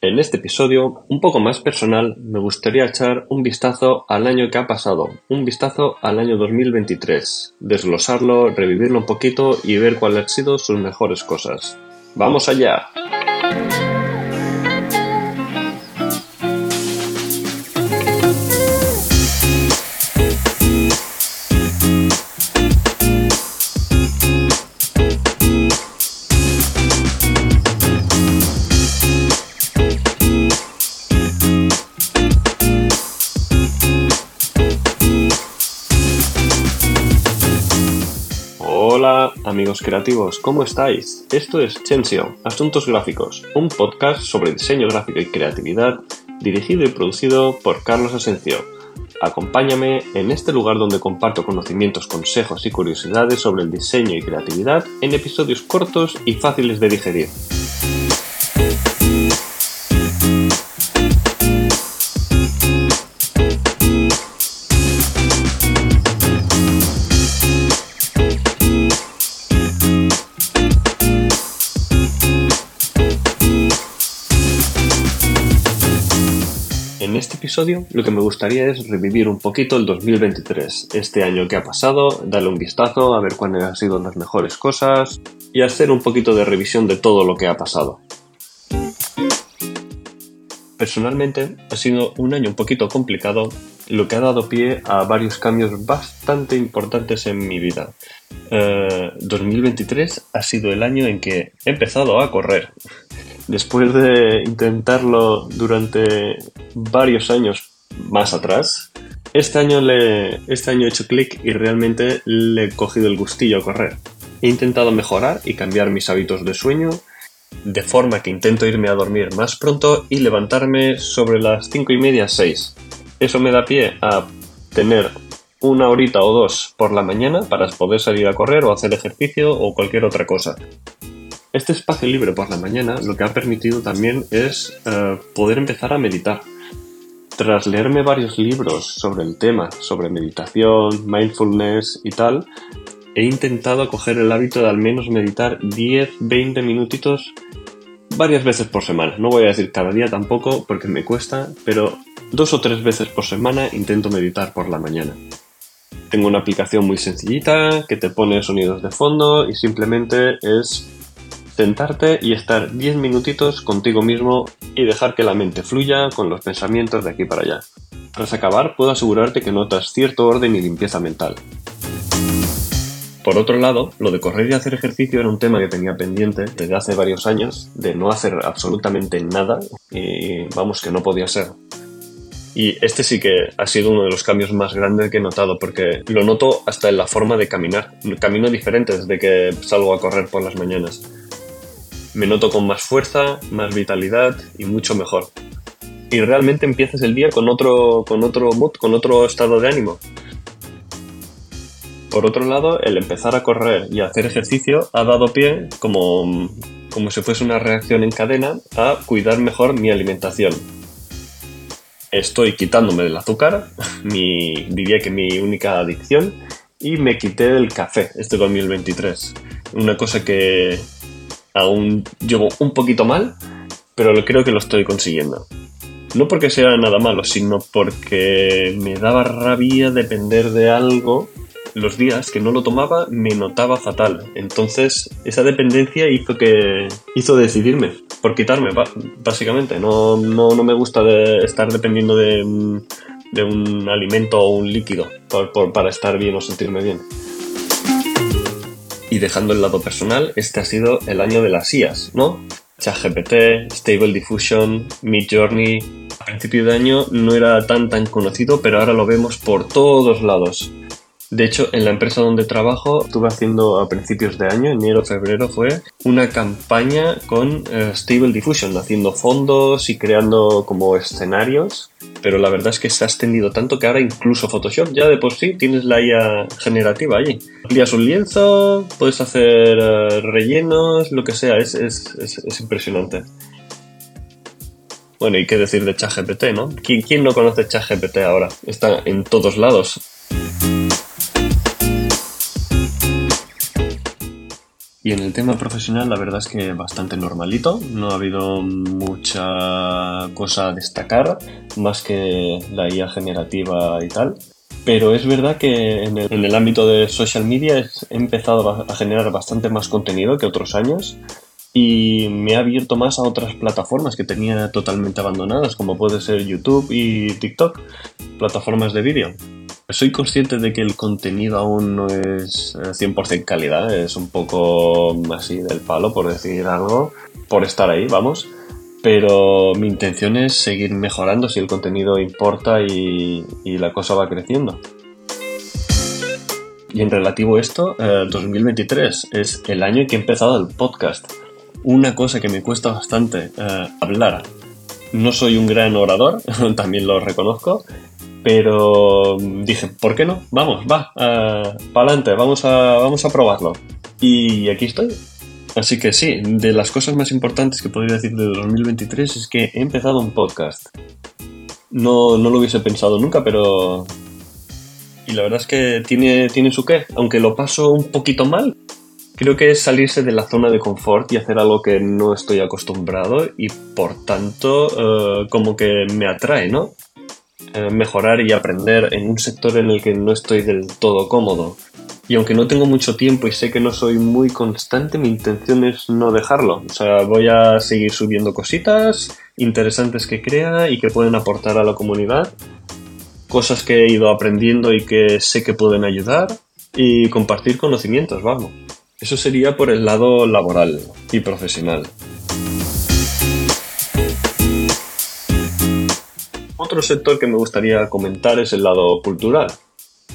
En este episodio, un poco más personal, me gustaría echar un vistazo al año que ha pasado, un vistazo al año 2023, desglosarlo, revivirlo un poquito y ver cuáles han sido sus mejores cosas. ¡Vamos allá! Amigos creativos, ¿cómo estáis? Esto es Chensio, Asuntos Gráficos, un podcast sobre diseño gráfico y creatividad dirigido y producido por Carlos Asencio. Acompáñame en este lugar donde comparto conocimientos, consejos y curiosidades sobre el diseño y creatividad en episodios cortos y fáciles de digerir. Lo que me gustaría es revivir un poquito el 2023, este año que ha pasado, darle un vistazo a ver cuáles han sido las mejores cosas y hacer un poquito de revisión de todo lo que ha pasado. Personalmente ha sido un año un poquito complicado, lo que ha dado pie a varios cambios bastante importantes en mi vida. Eh, 2023 ha sido el año en que he empezado a correr después de intentarlo durante varios años más atrás, este año, le, este año he hecho clic y realmente le he cogido el gustillo a correr. He intentado mejorar y cambiar mis hábitos de sueño, de forma que intento irme a dormir más pronto y levantarme sobre las 5 y media 6. Eso me da pie a tener una horita o dos por la mañana para poder salir a correr o hacer ejercicio o cualquier otra cosa. Este espacio libre por la mañana lo que ha permitido también es eh, poder empezar a meditar. Tras leerme varios libros sobre el tema, sobre meditación, mindfulness y tal, he intentado coger el hábito de al menos meditar 10-20 minutitos varias veces por semana. No voy a decir cada día tampoco porque me cuesta, pero dos o tres veces por semana intento meditar por la mañana. Tengo una aplicación muy sencillita que te pone sonidos de fondo y simplemente es sentarte y estar 10 minutitos contigo mismo y dejar que la mente fluya con los pensamientos de aquí para allá. Tras acabar, puedo asegurarte que notas cierto orden y limpieza mental. Por otro lado, lo de correr y hacer ejercicio era un tema que tenía pendiente desde hace varios años, de no hacer absolutamente nada, y vamos que no podía ser. Y este sí que ha sido uno de los cambios más grandes que he notado, porque lo noto hasta en la forma de caminar. Camino diferente desde que salgo a correr por las mañanas me noto con más fuerza, más vitalidad y mucho mejor. Y realmente empiezas el día con otro, con otro mood, con otro estado de ánimo. Por otro lado, el empezar a correr y hacer ejercicio ha dado pie, como, como si fuese una reacción en cadena, a cuidar mejor mi alimentación. Estoy quitándome del azúcar, diría que mi única adicción, y me quité el café este 2023. Una cosa que, aún llevo un poquito mal, pero creo que lo estoy consiguiendo. No porque sea nada malo, sino porque me daba rabia depender de algo. Los días que no lo tomaba me notaba fatal. Entonces esa dependencia hizo que hizo decidirme por quitarme, básicamente. No, no, no me gusta de estar dependiendo de, de, un alimento o un líquido para estar bien o sentirme bien. Y dejando el lado personal, este ha sido el año de las IAS, ¿no? ChatGPT, Stable Diffusion, Midjourney. A principio de año no era tan tan conocido, pero ahora lo vemos por todos lados. De hecho, en la empresa donde trabajo, estuve haciendo a principios de año, enero, febrero fue, una campaña con eh, Stable Diffusion, haciendo fondos y creando como escenarios. Pero la verdad es que se ha extendido tanto que ahora incluso Photoshop ya de por sí tienes la IA generativa allí. Lías un lienzo, puedes hacer eh, rellenos, lo que sea, es, es, es, impresionante. Bueno, y qué decir de ChatGPT, ¿no? ¿Quién, ¿Quién no conoce ChatGPT ahora? Está en todos Y en el tema profesional, la verdad es que bastante normalito. No ha habido mucha cosa a destacar, más que la IA generativa y tal. Pero es verdad que en el, ámbito de social media he empezado a generar bastante más contenido que otros años y me ha abierto más a otras plataformas que tenía totalmente abandonadas, como puede ser YouTube y TikTok, plataformas de vídeo. Soy consciente de que el contenido aún no es 100% eh, calidad, es un poco así del palo, por decir algo, por estar ahí, vamos. Pero mi intención es seguir mejorando si el contenido importa y, la cosa va creciendo. Y en relativo a esto, 2023 eh, es el año en que he empezado el podcast. Una cosa que me cuesta bastante eh, hablar. No soy un gran orador, también lo reconozco, pero dije, ¿por qué no? Vamos, va, uh, para adelante, vamos a, vamos a probarlo. Y aquí estoy. Así que sí, de las cosas más importantes que podría decir de 2023 es que he empezado un podcast. No, no lo hubiese pensado nunca, pero... Y la verdad es que tiene, tiene su qué. Aunque lo paso un poquito mal, creo que es salirse de la zona de confort y hacer algo que no estoy acostumbrado y por tanto eh, como que me atrae, ¿no? Eh, mejorar y aprender en un sector en el que no estoy del todo cómodo. Y aunque no tengo mucho tiempo y sé que no soy muy constante, mi intención es no dejarlo. O sea, voy a seguir subiendo cositas interesantes que crea y que pueden aportar a la comunidad. Cosas que he ido aprendiendo y que sé que pueden ayudar. Y compartir conocimientos, vamos. Eso sería por el lado laboral y profesional. Otro sector que me gustaría comentar es el lado cultural.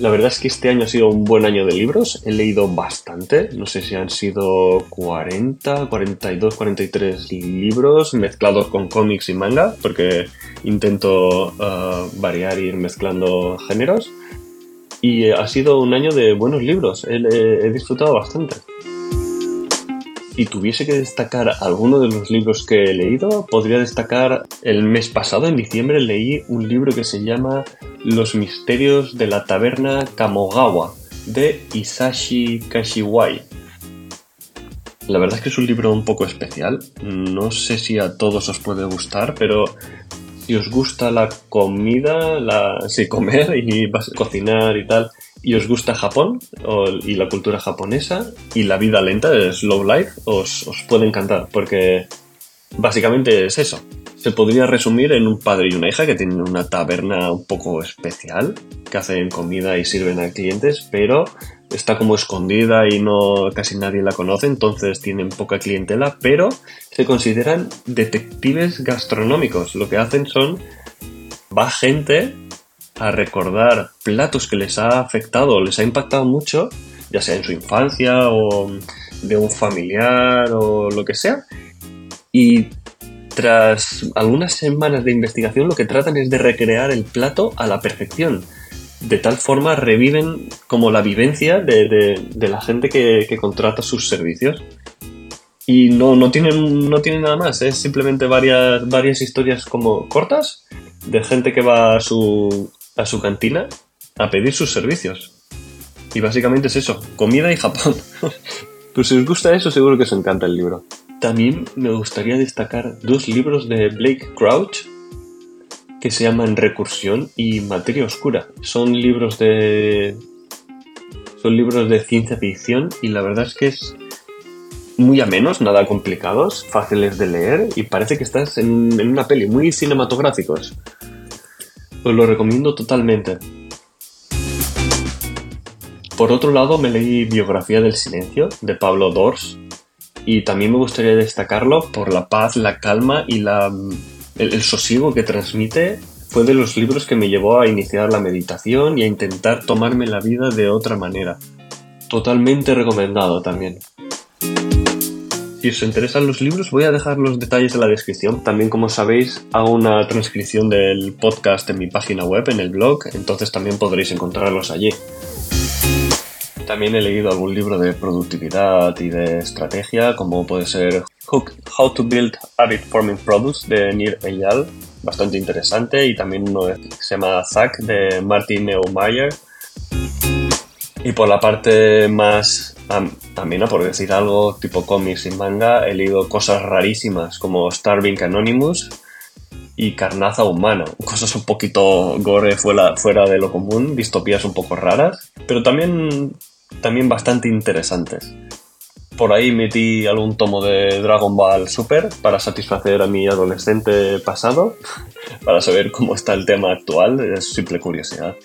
La verdad es que este año ha sido un buen año de libros. He leído bastante. No sé si han sido 40, 42, 43 libros mezclados con cómics y manga, porque intento uh, variar e ir mezclando géneros. Y ha sido un año de buenos libros. he disfrutado bastante si tuviese que destacar alguno de los libros que he leído, podría destacar el mes pasado, en diciembre, leí un libro que se llama Los misterios de la taberna Kamogawa, de Isashi Kashiwai. La verdad es que es un libro un poco especial, no sé si a todos os puede gustar, pero si os gusta la comida, la, sí, comer y cocinar y tal, y os gusta Japón y la cultura japonesa y la vida lenta, el slow life, os, os puede encantar porque básicamente es eso. Se podría resumir en un padre y una hija que tienen una taberna un poco especial, que hacen comida y sirven a clientes, pero está como escondida y no casi nadie la conoce, entonces tienen poca clientela, pero se consideran detectives gastronómicos. Lo que hacen son va gente a recordar platos que les ha afectado, les ha impactado mucho, ya sea en su infancia o de un familiar o lo que sea. Y tras algunas semanas de investigación lo que tratan es de recrear el plato a la perfección. De tal forma reviven como la vivencia de, la gente que, contrata sus servicios. Y no, no, tienen, no tienen nada más, es simplemente varias, varias historias como cortas de gente que va a su, a su cantina a pedir sus servicios. Y básicamente es eso, comida y Japón. pues si os gusta eso, seguro que os encanta el libro. También me gustaría destacar dos libros de Blake Crouch que se llaman Recursión y Materia Oscura. Son libros de. Son libros de ciencia ficción y la verdad es que es muy amenos, nada complicados, fáciles de leer y parece que estás en, en una peli, muy cinematográficos. Os lo recomiendo totalmente. Por otro lado, me leí Biografía del Silencio de Pablo Dors y también me gustaría destacarlo por la paz, la calma y la, el, sosiego que transmite. Fue de los libros que me llevó a iniciar la meditación y a intentar tomarme la vida de otra manera. Totalmente recomendado también. Si os interesan los libros, voy a dejar los detalles en la descripción. También, como sabéis, hago una transcripción del podcast en mi página web, en el blog, entonces también podréis encontrarlos allí. También he leído algún libro de productividad y de estrategia, como puede ser How to Build Habit Forming Products de Nir Eyal, bastante interesante, y también uno que se llama Zack de Martin Neumayer. Y por la parte más también, por decir algo, tipo cómics y manga, he leído cosas rarísimas como Starving Anonymous y Carnaza Humana. Cosas un poquito gore fuera, fuera de lo común, distopías un poco raras, pero también, también bastante interesantes. Por ahí metí algún tomo de Dragon Ball Super para satisfacer a mi adolescente pasado, para saber cómo está el tema actual, es simple curiosidad.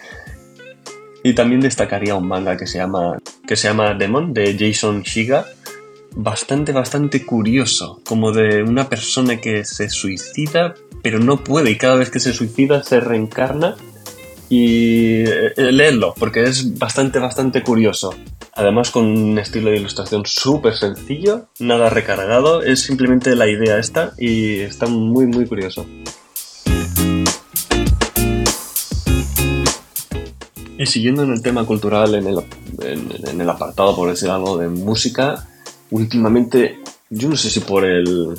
Y también destacaría un manga que se llama, que se llama Demon, de Jason Shiga, bastante, bastante curioso, como de una persona que se suicida, pero no puede, y cada vez que se suicida se reencarna. Y eh, leedlo, porque es bastante, bastante curioso. Además con un estilo de ilustración súper sencillo, nada recargado, es simplemente la idea esta y está muy muy curioso. Y siguiendo en el tema cultural, en el, en, el apartado, por decir algo, de música, últimamente, yo no sé si por el,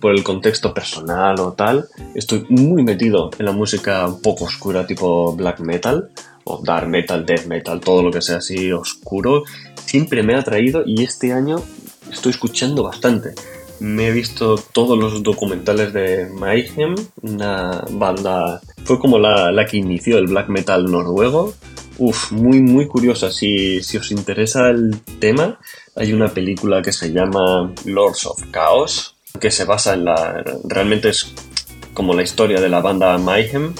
por el contexto personal o tal, estoy muy metido en la música un poco oscura, tipo black metal o dark metal, death metal, todo lo que sea así oscuro, siempre me ha atraído y este año estoy escuchando bastante. Me he visto todos los documentales de Mayhem, una banda, fue como la, la que inició el black metal noruego. Uf, muy, muy curiosa. Si, si os interesa el tema, hay una película que se llama Lords of Chaos, que se basa en la... Realmente es como la historia de la banda Mayhem,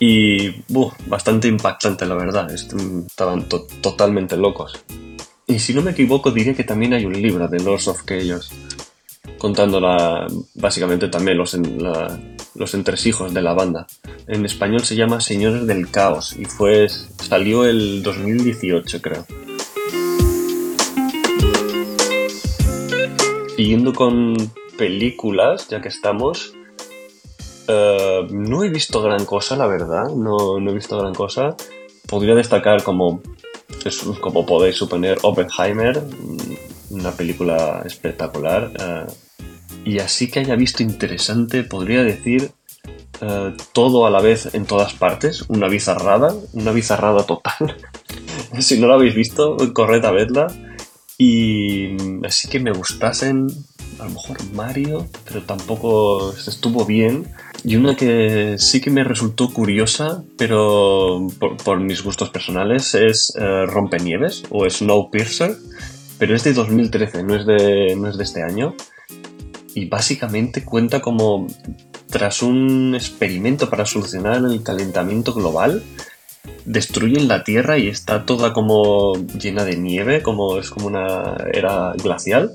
y bastante impactante, la verdad. Estaban totalmente locos. Y si no me equivoco, diría que también hay un libro de Lords of Chaos, contando básicamente también los, los entresijos de la banda. En español se llama Señores del Caos y fue, salió el 2018, creo. Siguiendo con películas, ya que estamos, eh, no he visto gran cosa, la verdad. No, he visto gran cosa. Podría destacar como, como podéis suponer, Oppenheimer, una película espectacular. Eh, y así que haya visto interesante, podría decir eh, todo a la vez en todas partes. Una bizarrada, una bizarrada total. si no la habéis visto, corred a verla. Y así que me gustasen a lo mejor Mario, pero tampoco estuvo bien. Y una que sí que me resultó curiosa, pero por, mis gustos personales, es eh, Rompenieves o Snowpiercer, pero es de 2013, no es de, no es de este año. Y básicamente cuenta como tras un experimento para solucionar el calentamiento global, destruyen la Tierra y está toda como llena de nieve, como es como una era glacial.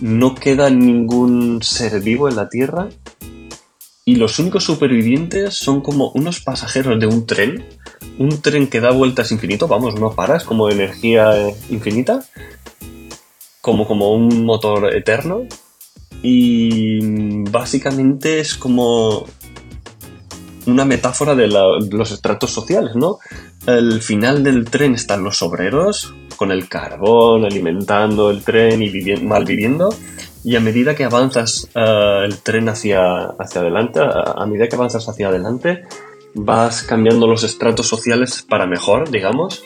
No queda ningún ser vivo en la Tierra y los únicos supervivientes son como unos pasajeros de un tren, un tren que da vueltas infinito, vamos, no paras, como energía infinita, como, como un motor eterno, y básicamente es como una metáfora de, los estratos sociales, ¿no? Al final del tren están los obreros, con el carbón, alimentando el tren y malviviendo, y a medida que avanzas eh, el tren hacia, hacia adelante, a, medida que avanzas hacia adelante, vas cambiando los estratos sociales para mejor, digamos.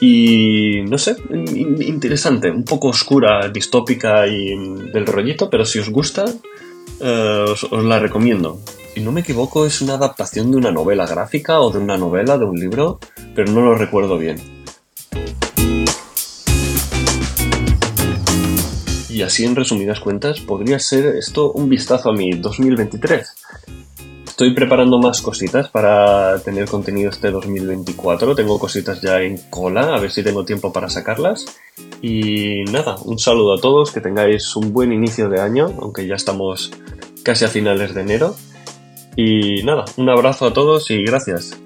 Y no sé, interesante, un poco oscura, distópica y del rollito, pero si os gusta, eh, os, la recomiendo. Si no me equivoco, es una adaptación de una novela gráfica o de una novela, de un libro, pero no lo recuerdo bien. Y así en resumidas cuentas podría ser esto un vistazo a mi 2023. Estoy preparando más cositas para tener contenido este 2024. Tengo cositas ya en cola, a ver si tengo tiempo para sacarlas. Y nada, un saludo a todos, que tengáis un buen inicio de año, aunque ya estamos casi a finales de enero. Y nada, un abrazo a todos y gracias.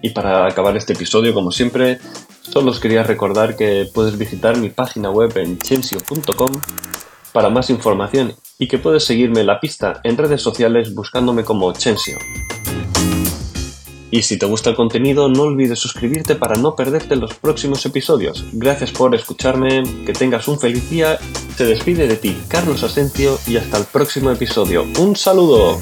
Y para acabar este episodio, como siempre, Solo os quería recordar que puedes visitar mi página web en chensio.com para más información y que puedes seguirme la pista en redes sociales buscándome como Chensio. Y si te gusta el contenido, no olvides suscribirte para no perderte los próximos episodios. Gracias por escucharme, que tengas un feliz día. Se despide de ti Carlos Asencio y hasta el próximo episodio. ¡Un saludo!